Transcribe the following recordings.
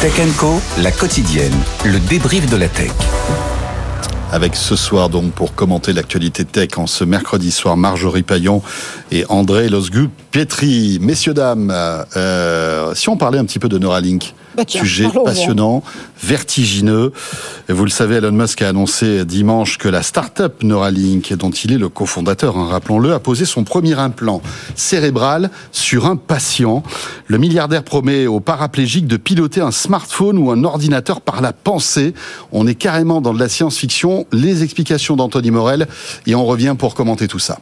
Tech Co, la quotidienne, le débrief de la tech avec ce soir donc pour commenter l'actualité tech en ce mercredi soir Marjorie Paillon et André Losgu Pietri. Messieurs dames, euh, si on parlait un petit peu de Neuralink, bah sujet passionnant, vertigineux. vous le savez, Elon Musk a annoncé dimanche que la start-up Neuralink, dont il est le cofondateur, hein, rappelons-le, a posé son premier implant cérébral sur un patient. Le milliardaire promet aux paraplégiques de piloter un smartphone ou un ordinateur par la pensée. On est carrément dans de la science-fiction. Les explications d'Anthony Morel et on revient pour commenter tout ça.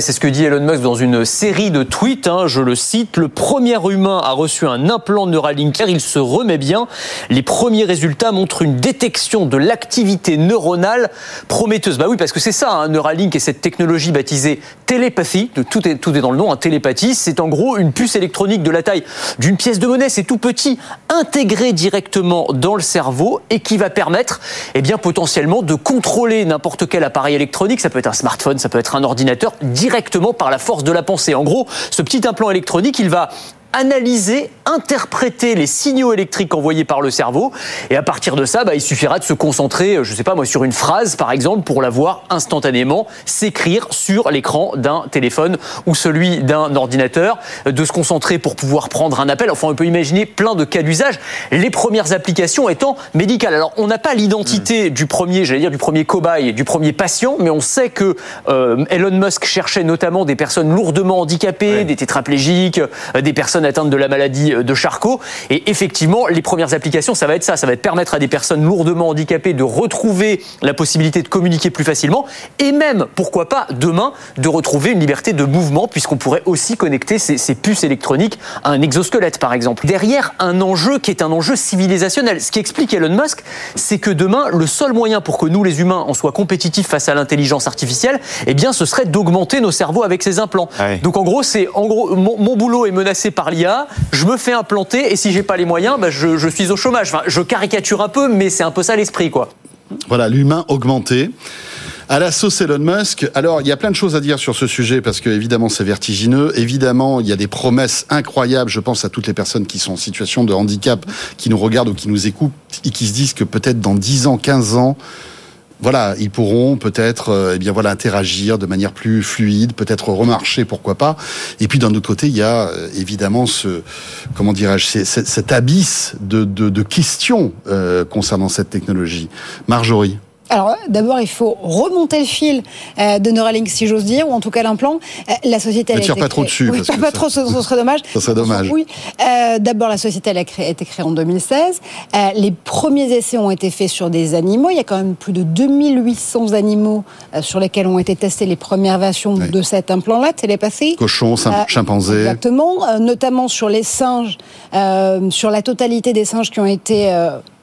C'est ce que dit Elon Musk dans une série de tweets, hein, je le cite, le premier humain a reçu un implant Neuralink il se remet bien. Les premiers résultats montrent une détection de l'activité neuronale prometteuse. Bah oui, parce que c'est ça, hein, Neuralink et cette technologie baptisée télépathie, tout est, tout est dans le nom, hein, télépathie, c'est en gros une puce électronique de la taille d'une pièce de monnaie, c'est tout petit, intégré directement dans le cerveau et qui va permettre, eh bien, potentiellement de contrôler n'importe quel appareil électronique, ça peut être un smartphone, ça peut être un ordinateur, par la force de la pensée. En gros, ce petit implant électronique, il va analyser, interpréter les signaux électriques envoyés par le cerveau. Et à partir de ça, bah, il suffira de se concentrer, je ne sais pas moi, sur une phrase, par exemple, pour la voir instantanément s'écrire sur l'écran d'un téléphone ou celui d'un ordinateur, de se concentrer pour pouvoir prendre un appel. Enfin, on peut imaginer plein de cas d'usage. Les premières applications étant médicales. Alors, on n'a pas l'identité hmm. du premier, j'allais dire, du premier cobaye, du premier patient, mais on sait que euh, Elon Musk cherchait notamment des personnes lourdement handicapées, des tétraplégiques, euh, des personnes atteinte de la maladie de Charcot. Et effectivement, les premières applications, ça va être ça. Ça va être permettre à des personnes lourdement handicapées de retrouver la possibilité de communiquer plus facilement et même, pourquoi pas, demain, de retrouver une liberté de mouvement puisqu'on pourrait aussi connecter ces, ces, puces électroniques à un exosquelette, par exemple. Derrière un enjeu qui est un enjeu civilisationnel. Ce qui explique Elon Musk, c'est que demain, le seul moyen pour que nous, les humains, en soient compétitifs face à l'intelligence artificielle, eh bien, ce serait d'augmenter nos cerveaux avec ces implants. Donc, en gros, c'est, en gros, mon, mon boulot est menacé par l'IA, je me fais implanter et si j'ai pas les moyens, bah, je, suis au chômage. je caricature un peu, mais c'est un peu ça l'esprit, quoi. Voilà, l'humain augmenté. À la sauce Elon Musk. Alors, il y a plein de choses à dire sur ce sujet parce que évidemment c'est vertigineux. Évidemment, il y a des promesses incroyables. Je pense à toutes les personnes qui sont en situation de handicap, qui nous regardent ou qui nous écoutent et qui se disent que peut-être dans 10 ans, 15 ans, voilà, ils pourront peut-être euh, eh bien voilà interagir de manière plus fluide, peut-être remarcher, pourquoi pas. Et puis d'un autre côté, il y a euh, évidemment ce comment dirais-je, cet abysse de, de, questions euh, concernant cette technologie. Marjorie. Alors d'abord, il faut remonter le fil euh, de Neuralink, si j'ose dire, ou en tout cas l'implant. Euh, la société. Ne tire pas trop dessus. Oui, pas, trop, ce, serait dommage. Ça serait dommage. Oui. Euh, d'abord, la société elle a, été créée en 2016. les premiers essais ont été faits sur des animaux. Il y a quand même plus de 2800 animaux sur lesquels ont été testés les premières versions de cet implant-là, télépathie. Cochons, chimpanzés. Exactement. notamment sur les singes, sur la totalité des singes qui ont été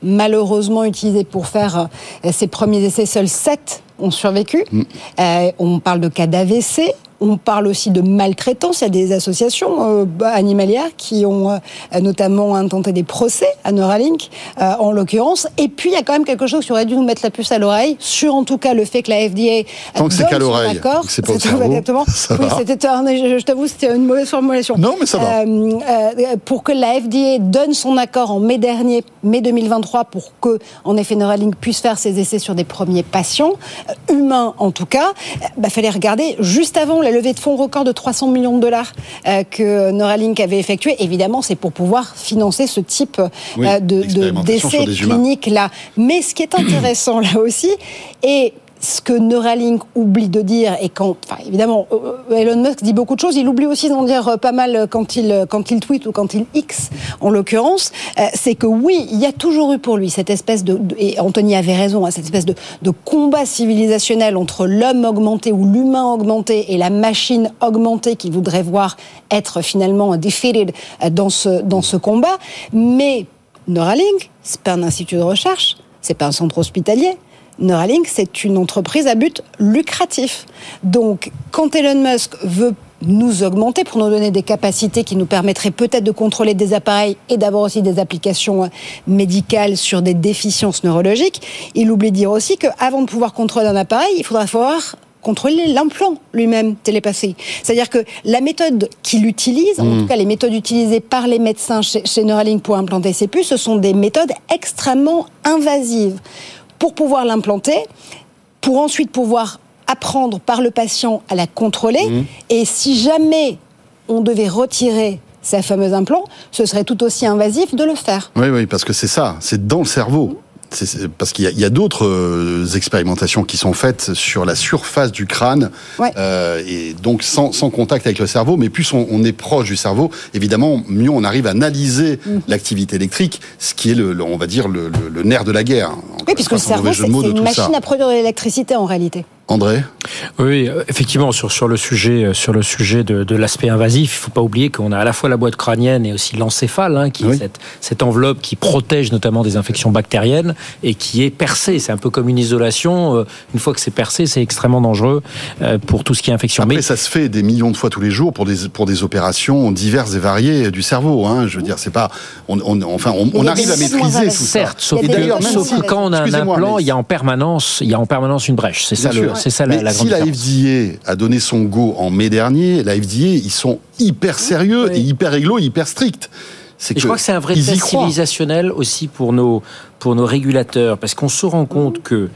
malheureusement utilisés pour faire ces premiers essais. Seuls 7 ont survécu. Mm. Euh, on parle de cas d'AVC, on parle aussi de maltraitance. Il y a des associations euh, animalières qui ont euh, notamment intenté des procès à Neuralink, euh, en l'occurrence. Et puis, il y a quand même quelque chose qui aurait dû nous mettre la puce à l'oreille, sur en tout cas le fait que la FDA Tant que c'est qu'à l'oreille, c'est pas au cerveau, exactement. oui, c'était je, t'avoue, c'était une mauvaise formulation. Non, mais ça va. pour que la FDA donne son accord en mai dernier, mai 2023, pour que, en effet, Neuralink puisse faire ses essais sur des premiers patients, humains en tout cas, il bah, fallait regarder juste avant la levée de fonds record de 300 millions de dollars euh, que Neuralink avait effectué, évidemment, c'est pour pouvoir financer ce type euh, de d'essais cliniques là. Mais ce qui est intéressant là aussi, et ce que Neuralink oublie de dire, et quand, enfin, évidemment, euh, euh, Elon Musk dit beaucoup de choses, il oublie aussi d'en dire euh, pas mal quand il, tweet ou quand il X, en l'occurrence, c'est que oui, il y a toujours eu pour lui cette espèce de, et Anthony avait raison, hein, cette espèce de, de combat civilisationnel entre l'homme augmenté ou l'humain augmenté et la machine augmentée qu'il voudrait voir être finalement defeated dans ce, dans ce combat. Mais Neuralink, c'est pas un institut de recherche, c'est pas un centre hospitalier, Neuralink, c'est une entreprise à but lucratif. Donc, quand Elon Musk veut nous augmenter pour nous donner des capacités qui nous permettraient peut-être de contrôler des appareils et d'avoir aussi des applications médicales sur des déficiences neurologiques. Il oublie de dire aussi qu'avant de pouvoir contrôler un appareil, il faudra voir contrôler l'implant lui-même télépathique. C'est-à-dire que la méthode qu'il utilise, en Mm. tout cas les méthodes utilisées par les médecins chez, chez Neuralink pour implanter ces puces, ce sont des méthodes extrêmement invasives. Pour pouvoir l'implanter, pour ensuite pouvoir apprendre par le patient à la contrôler, Mm. et si jamais on devait retirer ces fameux implants, ce serait tout aussi invasif de le faire. Oui, oui, parce que c'est ça, c'est dans le cerveau. C'est- parce qu'il y a, d'autres euh, expérimentations qui sont faites sur la surface du crâne, Ouais. euh, et donc sans, sans contact avec le cerveau. Mais plus on, on est proche du cerveau, évidemment, mieux on arrive à analyser Mm. l'activité électrique, ce qui est, le, le- on va dire, le, le- le nerf de la guerre. Oui, puisque le cerveau, c'est une machine ça. à produire de l'électricité en réalité. André Oui, euh, effectivement, sur, sur le sujet, euh, sur le sujet de, de l'aspect invasif, il faut pas oublier qu'on a à la fois la boîte crânienne et aussi l'encéphale, hein, qui Oui. est cette, cette enveloppe qui protège notamment des infections bactériennes et qui est percée. C'est un peu comme une isolation. Euh, Une fois que c'est percé, c'est extrêmement dangereux euh, pour tout ce qui est infection. Après, Mais ça se fait des millions de fois tous les jours pour des, pour des opérations diverses et variées du cerveau. Hein. Je veux dire, c'est pas. On, on- enfin, on, on arrive à maîtriser tout ça. Certes, sauf que, sauf quand on a un implant, mais- il y a en permanence, il y a en permanence une brèche. C'est ça, Bien le, sûr. c'est ça la, Mais la si la. FDA a donné son go en mai dernier, la FDA, ils sont hyper sérieux et hyper réglo, hyper stricts. Je crois que c'est un vrai test civilisationnel aussi pour nos, pour nos régulateurs, parce qu'on se rend compte que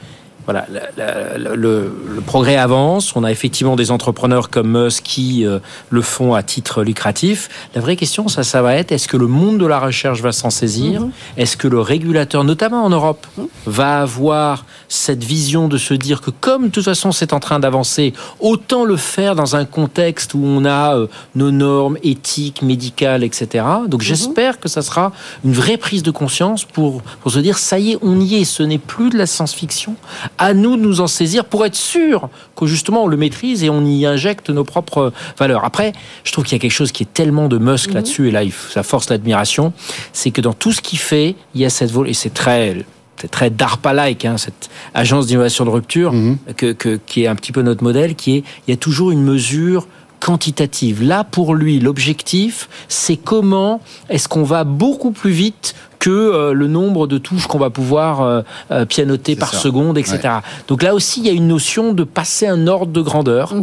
voilà, la- la- le, le progrès avance. On a effectivement des entrepreneurs comme Musk qui euh, le font à titre lucratif. La vraie question, ça, ça va être est-ce que le monde de la recherche va s'en saisir? Est-ce que le régulateur, notamment en Europe, va avoir cette vision de se dire que comme de toute façon c'est en train d'avancer, autant le faire dans un contexte où on a euh, nos normes éthiques, médicales, etc. Donc j'espère que ça sera une vraie prise de conscience pour, pour se dire ça y est, on y est, ce n'est plus de la science-fiction. À nous de nous en saisir pour être sûr que justement on le maîtrise et on y injecte nos propres valeurs. Après, je trouve qu'il y a quelque chose qui est tellement de Musk là-dessus et là ça force l'admiration, c'est que dans tout ce qu'il fait, il y a cette vol et c'est très c'est très DARPA-like, hein, cette agence d'innovation de rupture, que, que- qui est un petit peu notre modèle, qui est, il y a toujours une mesure quantitative. Là, pour lui, l'objectif, c'est comment est-ce qu'on va beaucoup plus vite que euh, le nombre de touches qu'on va pouvoir euh, euh, pianoter par ça. seconde, etc. Donc là aussi, il y a une notion de passer un ordre de grandeur,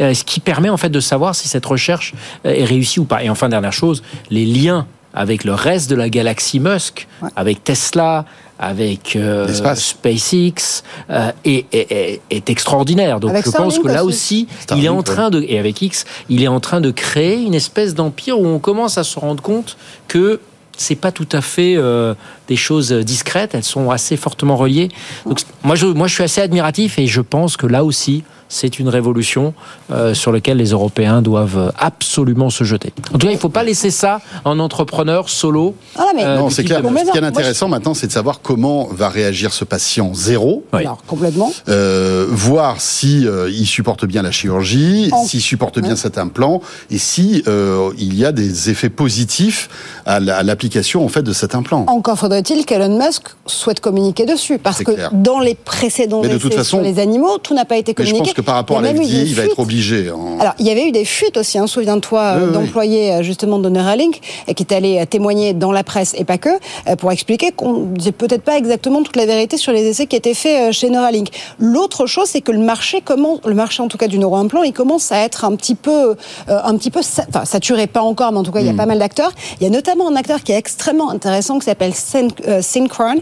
euh, ce qui permet en fait de savoir si cette recherche euh, est réussie ou pas. Et enfin, dernière chose, les liens avec le reste de la galaxie Musk, avec Tesla, avec euh. SpaceX, euh, est, est- est- est extraordinaire. Donc Avec je pense que là aussi. Starlink, il est en train de, et avec X, il est en train de créer une espèce d'empire où on commence à se rendre compte que c'est pas tout à fait euh, des choses discrètes, elles sont assez fortement reliées. Donc, moi, je, moi, je suis assez admiratif et je pense que là aussi, c'est une révolution euh, sur laquelle les Européens doivent absolument se jeter. En tout cas, il ne faut pas laisser ça en entrepreneur solo. Ah mais Euh, Non, c'est clair. de Ce qui est intéressant maintenant, c'est de savoir comment va réagir ce patient zéro. Oui. alors complètement. Euh, voir si euh, il supporte bien la chirurgie, En- s'il supporte bien cet implant, et si euh, il y a des effets positifs à la- à l'application en fait de cet implant. Encore faudrait-il qu'Elon Musk souhaite communiquer dessus, parce que clair. dans les précédents essais sur les animaux, tout n'a pas été Mais je communiqué. Que par rapport à la des il va être obligé. en- Alors, il y avait eu des fuites aussi, hein, souviens-toi, euh, Oui, d'employés euh, justement de Neuralink, euh, qui est allé euh, témoigner dans la presse et pas que, pour expliquer qu'on ne disait peut-être pas exactement toute la vérité sur les essais qui étaient faits chez Neuralink. L'autre chose, c'est que le marché commence, le marché en tout cas du neuroimplant, il commence à être un petit peu, un petit peu, enfin saturé, pas encore, mais en tout cas il y a pas mal d'acteurs. Il y a notamment un acteur qui est extrêmement intéressant qui s'appelle Syn- Synchron.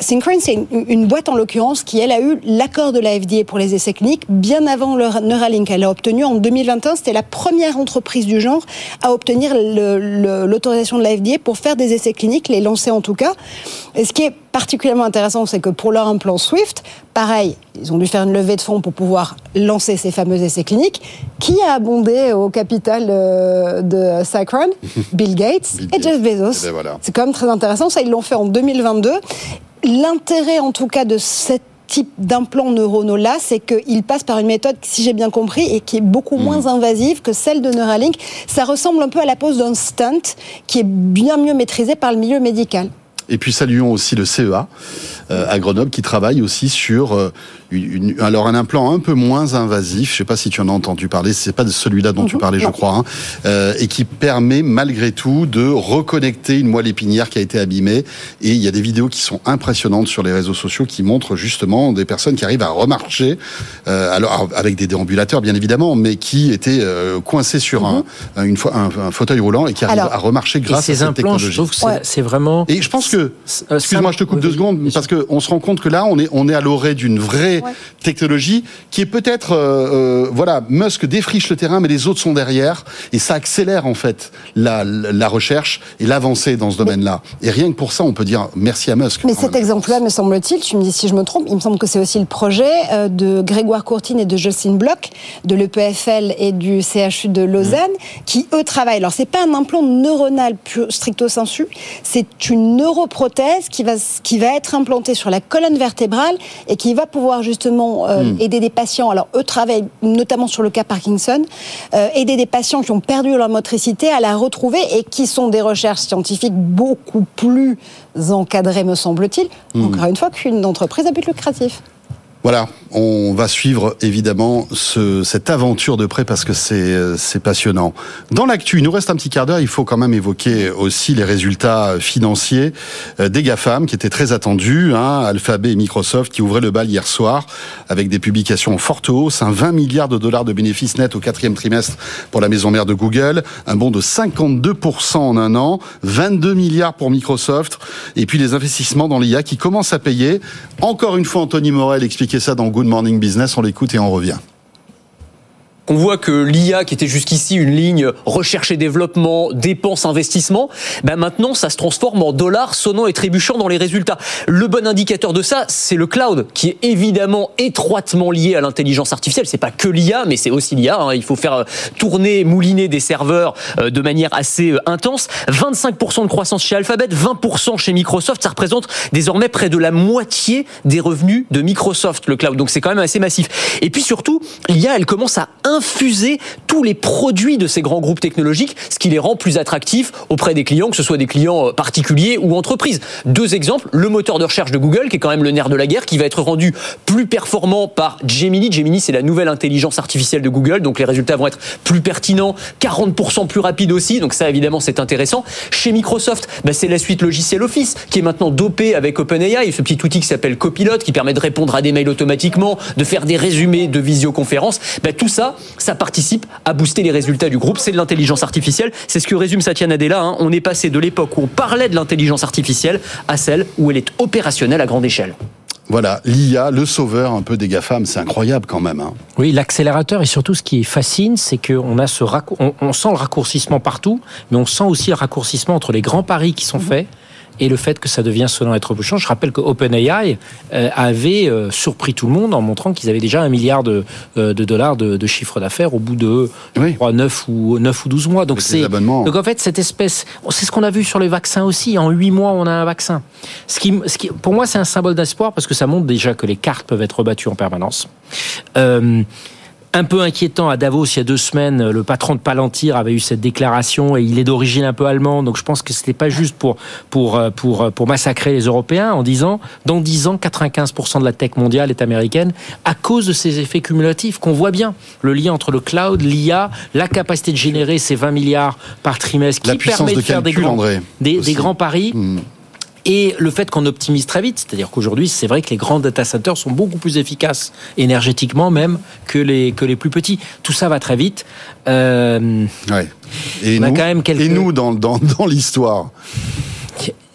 Synchron, c'est une, une boîte en l'occurrence qui elle a eu l'accord de la FDA pour les essais cliniques bien avant le Neuralink. Elle l'a obtenu en 2021. C'était la première entreprise du genre à obtenir l'autorisation de la FDA pour faire des essais cliniques, les lancer en tout cas. Et ce qui est particulièrement intéressant, c'est que pour leur implant Swift, pareil, ils ont dû faire une levée de fonds pour pouvoir lancer ces fameux essais cliniques. Qui a abondé au capital euh, de Synchron Bill Gates Bill et Jeff. Bezos. Eh ben voilà. C'est quand même très intéressant. Ça, ils l'ont fait en 2022. L'intérêt, en tout cas, de cette type d'implants neuronaux-là, c'est qu'ils passent par une méthode, si j'ai bien compris, et qui est beaucoup Hmm. moins invasive que celle de Neuralink. Ça ressemble un peu à la pose d'un stunt qui est bien mieux maîtrisé par le milieu médical. Et puis saluons aussi le CEA euh, à Grenoble qui travaille aussi sur euh, une, alors un implant un peu moins invasif. Je sais pas si tu en as entendu parler. C'est pas de celui-là dont tu Mhm. parlais, je Non. crois, hein, euh, et qui permet malgré tout de reconnecter une moelle épinière qui a été abîmée. Et il y a des vidéos qui sont impressionnantes sur les réseaux sociaux qui montrent justement des personnes qui arrivent à remarcher, euh, alors avec des déambulateurs bien évidemment, mais qui étaient euh, coincés sur un, un- une fois un, un fauteuil roulant et qui arrivent Mhm. À remarcher Et grâce à ces cette implants, je technologie. trouve que c'est Ouais. vraiment. Et je pense que, Euh, excuse-moi, je te coupe oui, deux oui, secondes, parce que on se rend compte que là, on est, on est à l'orée d'une vraie Ouais. technologie qui est peut-être, euh, euh, voilà, Musk défriche le terrain, mais les autres sont derrière, et ça accélère en fait la, recherche et l'avancée dans ce domaine-là. Et rien que pour ça, on peut dire merci à Musk. Mais cet exemple-là, me semble-t-il, tu me dis si je me trompe, il me semble que c'est aussi le projet euh, de Grégoire Courtine et de Jocelyn Bloch, de l'EPFL et du CHU de Lausanne, qui eux travaillent. Alors, c'est pas un implant neuronal stricto sensu, c'est une neuroprothèse qui va, qui va être implantée sur la colonne vertébrale et qui va pouvoir justement euh, aider des patients. Alors, eux travaillent notamment sur le cas Parkinson, euh, aider des patients qui ont perdu leur motricité à la retrouver et qui sont des recherches scientifiques beaucoup plus encadrées, me semble-t-il, encore une fois, qu'une entreprise à but lucratif. Voilà, on va suivre évidemment ce, cette aventure de près parce que c'est euh, c'est passionnant. Dans l'actu, il nous reste un petit quart d'heure, il faut quand même évoquer aussi les résultats financiers euh, des GAFAM qui étaient très attendus, hein, Alphabet et Microsoft qui ouvraient le bal hier soir avec des publications en forte hausse, un 20 milliards de dollars de bénéfices nets au quatrième trimestre pour la maison mère de Google, un bond de 52% en un an, 22 milliards pour Microsoft et puis les investissements dans l'IA qui commencent à payer. Encore une fois, Anthony Morel expliquait ça dans Good Morning Business. On l'écoute et on revient. On voit que l'IA, qui était jusqu'ici une ligne recherche et développement, dépenses, investissement, ben maintenant ça se transforme en dollars sonnant et trébuchant dans les résultats. Le bon indicateur de ça, c'est le cloud, qui est évidemment étroitement lié à l'intelligence artificielle. C'est pas que l'IA, mais c'est aussi l'IA. hein. Il faut faire euh, tourner, mouliner des serveurs euh, de manière assez euh, intense. 25% de croissance chez Alphabet, 20% chez Microsoft. Ça représente désormais près de la moitié des revenus de Microsoft, le cloud. Donc c'est quand même assez massif. Et puis surtout, l'IA, elle commence à infuser tous les produits de ces grands groupes technologiques, ce qui les rend plus attractifs auprès des clients, que ce soit des clients euh, particuliers ou entreprises. Deux exemples, le moteur de recherche de Google, qui est quand même le nerf de la guerre, qui va être rendu plus performant par Gemini. Gemini, c'est la nouvelle intelligence artificielle de Google, donc les résultats vont être plus pertinents, 40% plus rapides aussi, donc ça évidemment c'est intéressant. Chez Microsoft, bah, c'est la suite logicielle Office, qui est maintenant dopée avec OpenAI, ce petit outil qui s'appelle Copilot, qui permet de répondre à des mails automatiquement, de faire des résumés de visioconférences. Bah, tout ça, ça participe à booster les résultats du groupe. C'est de l'intelligence artificielle. C'est ce que résume Satya Nadella. hein. On est passé de l'époque où on parlait de l'intelligence artificielle à celle où elle est opérationnelle à grande échelle. Voilà, l'IA, le sauveur un peu des GAFAM, c'est incroyable quand même. Hein. Oui, l'accélérateur et surtout ce qui fascine, c'est qu'on a ce on, on sent le raccourcissement partout, mais on sent aussi le raccourcissement entre les grands paris qui sont faits et le fait que ça devient sonnant et trop bouchant. Je rappelle que OpenAI euh, avait euh, surpris tout le monde en montrant qu'ils avaient déjà un milliard de, euh, de dollars de, de chiffre d'affaires au bout de Oui. je crois, 9 ou 9 ou 12 mois. Donc c'est donc en fait cette espèce, c'est ce qu'on a vu sur les vaccins aussi. En 8 mois, on a un vaccin. Ce qui, ce qui pour moi, c'est un symbole d'espoir parce que ça montre déjà que les cartes peuvent être rebattues en permanence. Euh, un peu inquiétant à Davos il y a deux semaines, le patron de Palantir avait eu cette déclaration et il est d'origine un peu allemande, donc je pense que c'était pas juste pour pour euh, pour euh, pour massacrer les Européens en disant dans 10 ans 95% de la tech mondiale est américaine à cause de ces effets cumulatifs qu'on voit bien, le lien entre le cloud, l'IA, la capacité de générer ces 20 milliards par trimestre qui La permet de, de faire des grands André, des, aussi. des grands paris. Hmm. Et le fait qu'on optimise très vite, c'est-à-dire qu'aujourd'hui, c'est vrai que les grands data centers sont beaucoup plus efficaces énergétiquement même que les, que les plus petits. Tout ça va très vite. Euh, Ouais. Et On a nous, quand même quelques- et nous dans, dans, dans l'histoire.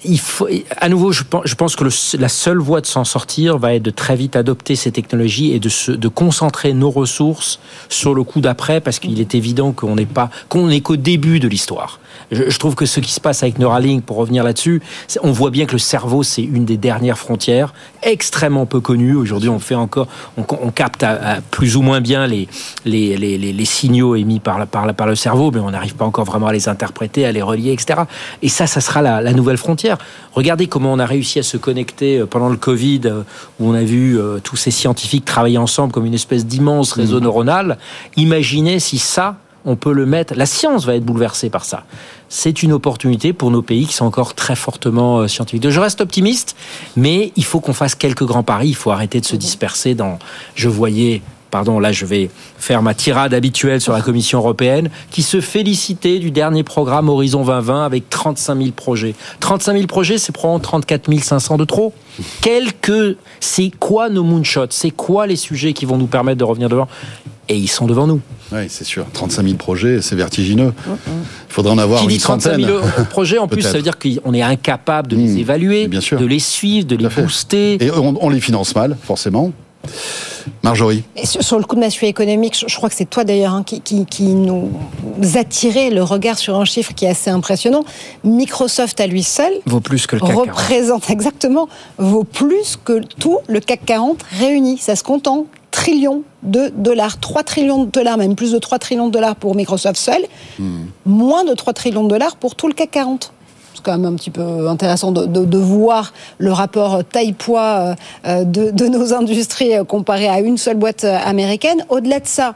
il faut, à nouveau, je pense, je pense que le- la seule voie de s'en sortir va être de très vite adopter ces technologies et de, se, de concentrer nos ressources sur le coup d'après, parce qu'il est évident qu'on n'est pas, qu'on n'est qu'au début de l'histoire. Je, je trouve que ce qui se passe avec Neuralink, pour revenir là-dessus, on voit bien que le cerveau, c'est une des dernières frontières, extrêmement peu connue. Aujourd'hui, on fait encore, on, on capte à- à plus ou moins bien les, les, les, les- les signaux émis par, la- par, la- par le cerveau, mais on n'arrive pas encore vraiment à les interpréter, à les relier, etc. Et ça, ça sera la, la nouvelle frontière. Regardez comment on a réussi à se connecter euh, pendant le Covid, euh, où on a vu euh, tous ces scientifiques travailler ensemble comme une espèce d'immense réseau neuronal. Imaginez si ça, on peut le mettre. La science va être bouleversée par ça. C'est une opportunité pour nos pays qui sont encore très fortement euh, scientifiques. Je reste optimiste, mais il faut qu'on fasse quelques grands paris. Il faut arrêter de se disperser dans. Je voyais pardon, là je vais faire ma tirade habituelle sur la Commission européenne, qui se félicitait du dernier programme Horizon 2020 avec 35 000 projets. 35 000 projets, c'est probablement 34 500 de trop. Quelques, c'est quoi nos moonshots? C'est quoi les sujets qui vont nous permettre de revenir devant? Et ils sont devant nous. Oui, c'est sûr. 35 000 projets, c'est vertigineux. Il faudrait en avoir qui une dit 35 000 projets, en plus, ça veut dire qu'on est incapable de les mmh, évaluer, de les suivre, de les booster. Et on, on les finance mal, forcément. Marjorie. sur, le coup de massue économique, je, crois que c'est toi d'ailleurs hein, qui, nous attirait le regard sur un chiffre qui est assez impressionnant. Microsoft à lui seul vaut plus que le CAC représente exactement vaut plus que tout le CAC 40 réuni. Ça se compte en trillions de dollars, 3 trillions de dollars, même plus de 3 trillions de dollars pour Microsoft seul, hmm. moins de 3 trillions de dollars pour tout le CAC 40 c'est quand même un petit peu intéressant de, voir le rapport taille-poids euh, de, de, nos industries comparé à une seule boîte américaine. Au-delà de ça,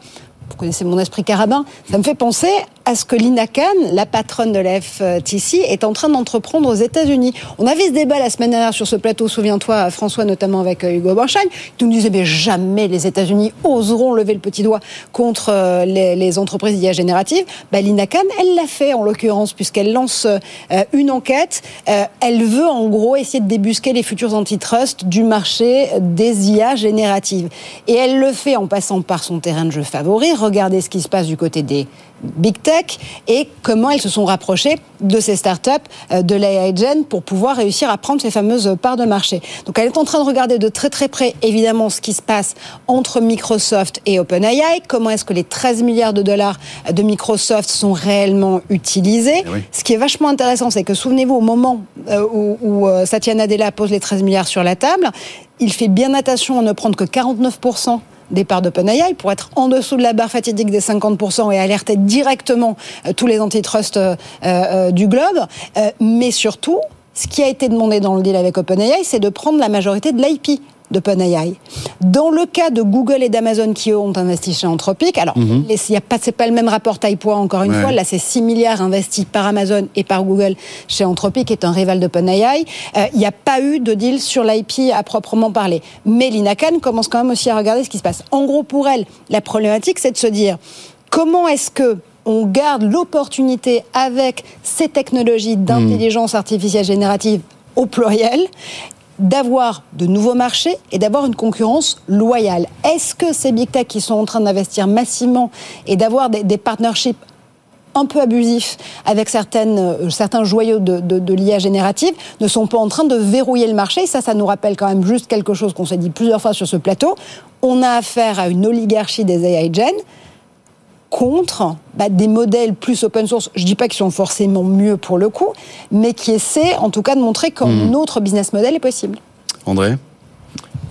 vous connaissez mon esprit carabin, ça me fait penser à ce que Lina Khan, la patronne de la FTC, est en train d'entreprendre aux États-Unis. On avait ce débat la semaine dernière sur ce plateau, souviens-toi, François, notamment avec euh, Hugo Borchagne. Tu nous disais, mais jamais les États-Unis oseront lever le petit doigt contre euh, les, entreprises d'IA générative. Bah, Lina Khan, elle l'a fait en l'occurrence, puisqu'elle lance euh, une enquête. elle veut en gros essayer de débusquer les futurs antitrust du marché des IA génératives. Et elle le fait en passant par son terrain de jeu favori. Regardez ce qui se passe du côté des big tech et comment elles se sont rapprochées de ces startups, euh, de l'AI Gen, pour pouvoir réussir à prendre ces fameuses parts de marché. Donc elle est en train de regarder de très très près, évidemment, ce qui se passe entre Microsoft et OpenAI, comment est-ce que les 13 milliards de dollars de Microsoft sont réellement utilisés? Eh ce qui est vachement intéressant, c'est que souvenez-vous, au moment euh, où, où euh, Satya Nadella pose les 13 milliards sur la table, il fait bien attention à ne prendre que 49% des parts d'OpenAI pour être en dessous de la barre fatidique des 50% et alerter directement euh, tous les antitrusts euh, euh, du globe. mais surtout, ce qui a été demandé dans le deal avec OpenAI, c'est de prendre la majorité de l'IP de OpenAI. Dans le cas de Google et d'Amazon qui ont investi chez Anthropic, alors mhm. il y a pas c'est pas le même rapport taille-poids encore une fois. Là, c'est 6 milliards investis par Amazon et par Google chez Anthropic, qui est un rival d'OpenAI. Euh, il n'y a pas eu de deal sur l'IP à proprement parler. Mais Lina Khan commence quand même aussi à regarder ce qui se passe. En gros, pour elle, la problématique, c'est de se dire comment est-ce que on garde l'opportunité avec ces technologies d'intelligence artificielle générative au pluriel d'avoir de nouveaux marchés et d'avoir une concurrence loyale. Est-ce que ces big tech qui sont en train d'investir massivement et d'avoir des, partnerships un peu abusifs avec certaines, euh, certains joyaux de, de, l'IA générative ne sont pas en train de verrouiller le marché? Ça, ça nous rappelle quand même juste quelque chose qu'on s'est dit plusieurs fois sur ce plateau. On a affaire à une oligarchie des AI gen contre bah, des modèles plus open source. Je ne dis pas qu'ils sont forcément mieux pour le coup, mais qui essaient en tout cas de montrer qu'un hmm. autre business model est possible. André?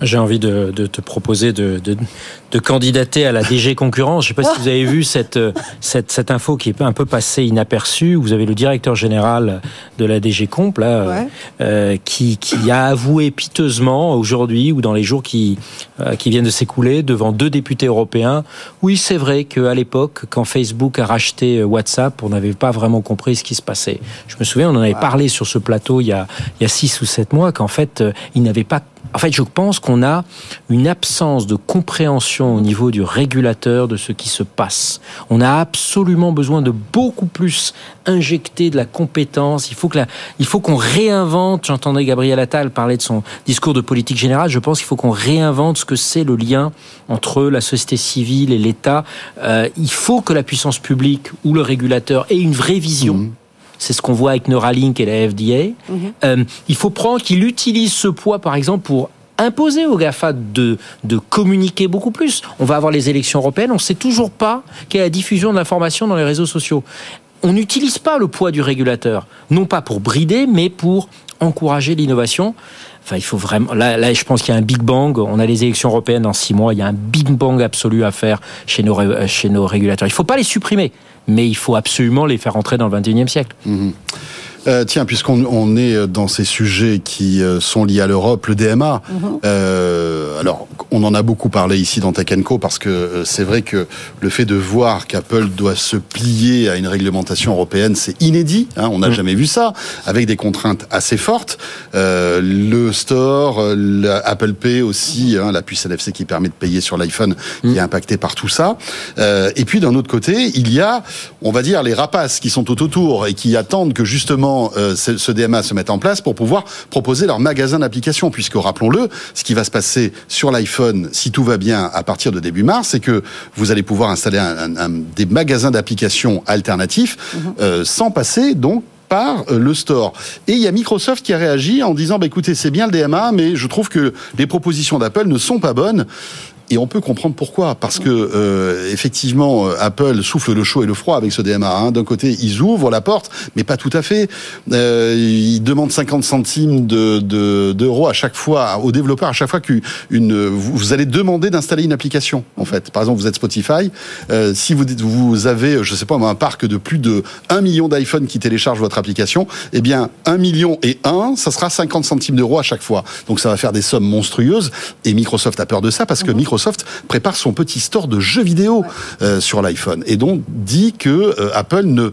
J'ai envie de, te proposer de, de, candidater à la DG concurrence. Je ne sais pas si vous avez vu cette, cette, cette, info qui est un peu passée inaperçue. Vous avez le directeur général de la DG Comp là, euh, qui, qui a avoué piteusement aujourd'hui ou dans les jours qui, euh, qui viennent de s'écouler devant deux députés européens. Oui, c'est vrai qu'à l'époque, quand Facebook a racheté WhatsApp, on n'avait pas vraiment compris ce qui se passait. Je me souviens, on en avait parlé sur ce plateau il y a, il y a six ou sept mois qu'en fait, euh, il n'avait pas en fait, je pense qu'on a une absence de compréhension au niveau du régulateur de ce qui se passe. On a absolument besoin de beaucoup plus injecter de la compétence. Il faut que faut qu'on réinvente. J'entendais Gabriel Attal parler de son discours de politique générale. Je pense qu'il faut qu'on réinvente ce que c'est le lien entre la société civile et l'État. Euh, il faut que la puissance publique ou le régulateur ait une vraie vision. Mmh. C'est ce qu'on voit avec Neuralink et la FDA. Mhm. Euh, il faut prendre qu'il utilise ce poids, par exemple, pour imposer aux GAFA de, de communiquer beaucoup plus. On va avoir les élections européennes, on ne sait toujours pas quelle est la diffusion de l'information dans les réseaux sociaux. On n'utilise pas le poids du régulateur, non pas pour brider, mais pour encourager l'innovation. Enfin, il faut vraiment. Là, là je pense qu'il y a un big bang. On a les élections européennes dans six mois. Il y a un big bang absolu à faire chez nos, chez nos régulateurs. Il ne faut pas les supprimer mais il faut absolument les faire entrer dans le 21e siècle. Mhm. Euh, tiens, puisqu'on est dans ces sujets qui euh, sont liés à l'Europe, le DMA, mhm. euh, alors on en a beaucoup parlé ici dans Tech Co parce que euh, c'est vrai que le fait de voir qu'Apple doit se plier à une réglementation européenne, c'est inédit. Hein, on n'a mm. jamais vu ça, avec des contraintes assez fortes. Euh, le store, euh, l'Apple Pay aussi, hein, la puce NFC qui permet de payer sur l'iPhone, qui est mm. impacté par tout ça. Euh, et puis d'un autre côté, il y a, on va dire, les rapaces qui sont tout autour et qui attendent que justement euh, ce, ce DMA se mette en place pour pouvoir proposer leur magasin d'applications, puisque rappelons-le, ce qui va se passer sur l'iPhone, si tout va bien, à partir de début mars, c'est que vous allez pouvoir installer un, un, des magasins d'applications alternatifs mhm. euh, sans passer donc par euh, le store. Et il y a Microsoft qui a réagi en disant, bah, écoutez, c'est bien le DMA, mais je trouve que les propositions d'Apple ne sont pas bonnes. Et on peut comprendre pourquoi, parce que euh, effectivement, euh, Apple souffle le chaud et le froid avec ce DMA. Hein. D'un côté, ils ouvrent la porte, mais pas tout à fait. Euh, ils demandent 50 centimes de, d'euros à chaque fois aux développeurs, à chaque fois qu'une vous allez demander d'installer une application. En fait, par exemple, vous êtes Spotify, euh, si vous vous avez, je sais pas, un parc de plus de 1 million d'iPhone qui télécharge votre application, eh bien 1 million et 1, ça sera 50 centimes d'euros à chaque fois. Donc ça va faire des sommes monstrueuses. Et Microsoft a peur de ça parce que mhm. Microsoft Microsoft prépare son petit store de jeux vidéo euh, sur l'iPhone et donc dit que euh, Apple ne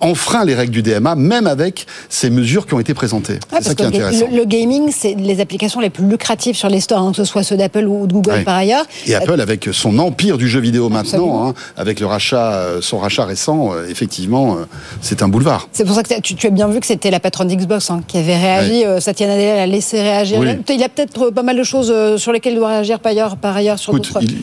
enfreint les règles du DMA même avec ces mesures qui ont été présentées. c'est ça qui est intéressant. Le, gaming, c'est les applications les plus lucratives sur les stores, hein, que ce soit ceux d'Apple ou de Google par ailleurs. Et Apple avec son empire du jeu vidéo maintenant, hein, avec le rachat, euh, son rachat récent, effectivement, c'est un boulevard. C'est pour ça que tu, as bien vu que c'était la patronne d'Xbox hein, qui avait réagi. Satya Nadella a laissé réagir. Il y a peut-être pas mal de choses sur lesquelles il doit réagir par ailleurs. Par ailleurs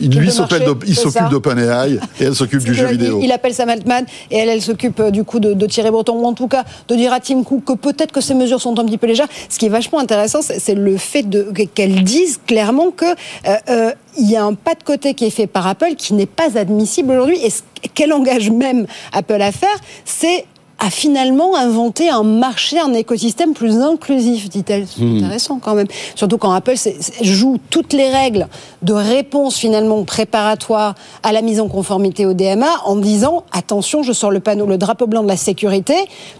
il, lui s'occupe d'OpenAI et elle s'occupe du jeu vidéo. Il, appelle Sam Altman et elle, elle s'occupe euh, du coup de, de tirer Breton, ou en tout cas de dire à Tim Cook que peut-être que ces mesures sont un petit peu légères. Ce qui est vachement intéressant, c'est le fait qu'elle dise clairement que euh, euh, il y a un pas de côté qui est fait par Apple qui n'est pas admissible aujourd'hui. Et qu'elle engage même Apple à faire, c'est a finalement inventé un marché, un écosystème plus inclusif, dit-elle. C'est hmm. intéressant quand même. Surtout quand Apple joue toutes les règles de réponse finalement préparatoire à la mise en conformité au DMA en disant attention, je sors le panneau, le drapeau blanc de la sécurité.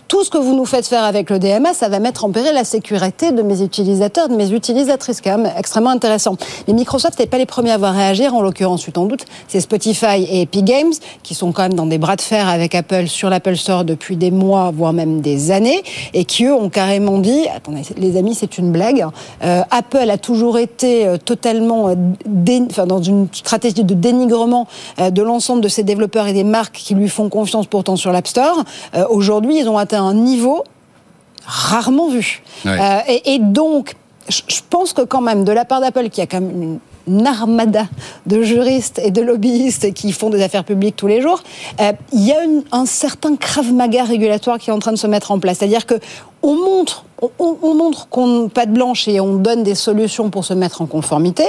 Tout ce que vous nous faites faire avec le DMA, ça va mettre en péril la sécurité de mes utilisateurs, de mes utilisatrices. Quand même extrêmement intéressant. Mais Microsoft n'est pas les premiers à avoir réagir. En l'occurrence, tu t'en doutes, c'est Spotify et Epic Games qui sont quand même dans des bras de fer avec Apple sur l'Apple Store depuis des mois, voire même des années, et qui eux ont carrément dit, attendez les amis, c'est une blague, euh, Apple a toujours été euh, totalement euh, enfin, dans une stratégie de dénigrement de l'ensemble de ses développeurs et des marques qui lui font confiance pourtant sur l'App Store. Aujourd'hui, ils ont atteint un niveau rarement vu. Et, et, donc, je pense que quand même, de la part d'Apple, qui a quand même une armada de juristes et de lobbyistes qui font des affaires publiques tous les jours, euh, il y a un certain krav maga régulatoire qui est en train de se mettre en place. C'est-à-dire que on montre, on, montre qu'on pas de blanche et on donne des solutions pour se mettre en conformité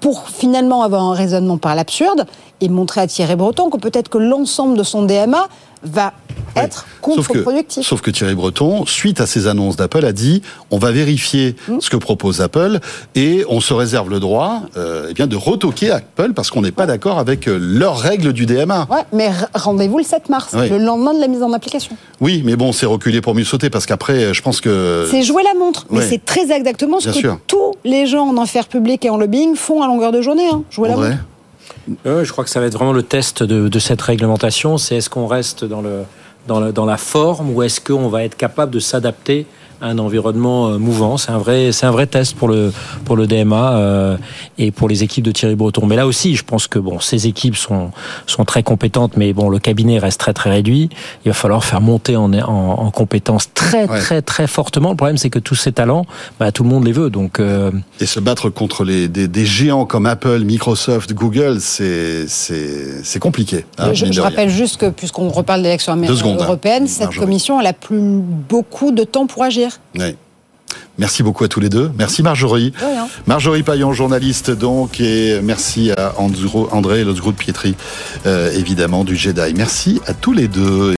pour finalement avoir un raisonnement par l'absurde et montrer à Thierry Breton que peut-être que l'ensemble de son DMA va être contre-productif. Sauf, que Thierry Breton, suite à ces annonces d'Apple, a dit on va vérifier hmm. ce que propose Apple et on se réserve le droit euh, eh bien, de retoquer Apple parce qu'on n'est pas d'accord avec euh, leurs règles du DMA. Ouais, mais rendez-vous le 7 mars, le lendemain de la mise en application. Oui, mais bon, c'est reculé pour mieux sauter parce qu'après, je pense que. C'est jouer la montre, mais c'est très exactement ce que tous les gens en affaires publiques et en lobbying font à longueur de journée. Hein, jouer la montre. Je crois que ça va être vraiment le test de, de cette réglementation. C'est est-ce qu'on reste dans le dans, dans la forme ou est-ce qu'on va être capable de s'adapter un environnement euh, mouvant. C'est un vrai, c'est un vrai test pour le pour le DMA euh, et pour les équipes de Thierry Breton. Mais là aussi, je pense que bon, ces équipes sont sont très compétentes, mais bon, le cabinet reste très très réduit. Il va falloir faire monter en en, en compétences très très très fortement. Le problème, c'est que tous ces talents, bah, tout le monde les veut. Donc euh, et se battre contre les des, des géants comme Apple, Microsoft, Google, c'est c'est c'est compliqué. Hein, je, je rappelle juste que puisqu'on reparle d'élections hein. européennes, cette commission elle a plus beaucoup de temps pour agir. Oui. Merci beaucoup à tous les deux. Merci Marjorie. Marjorie Paillon, journaliste donc, et merci à André, et l'autre groupe Pietri, euh, évidemment, du Jedi. Merci à tous les deux.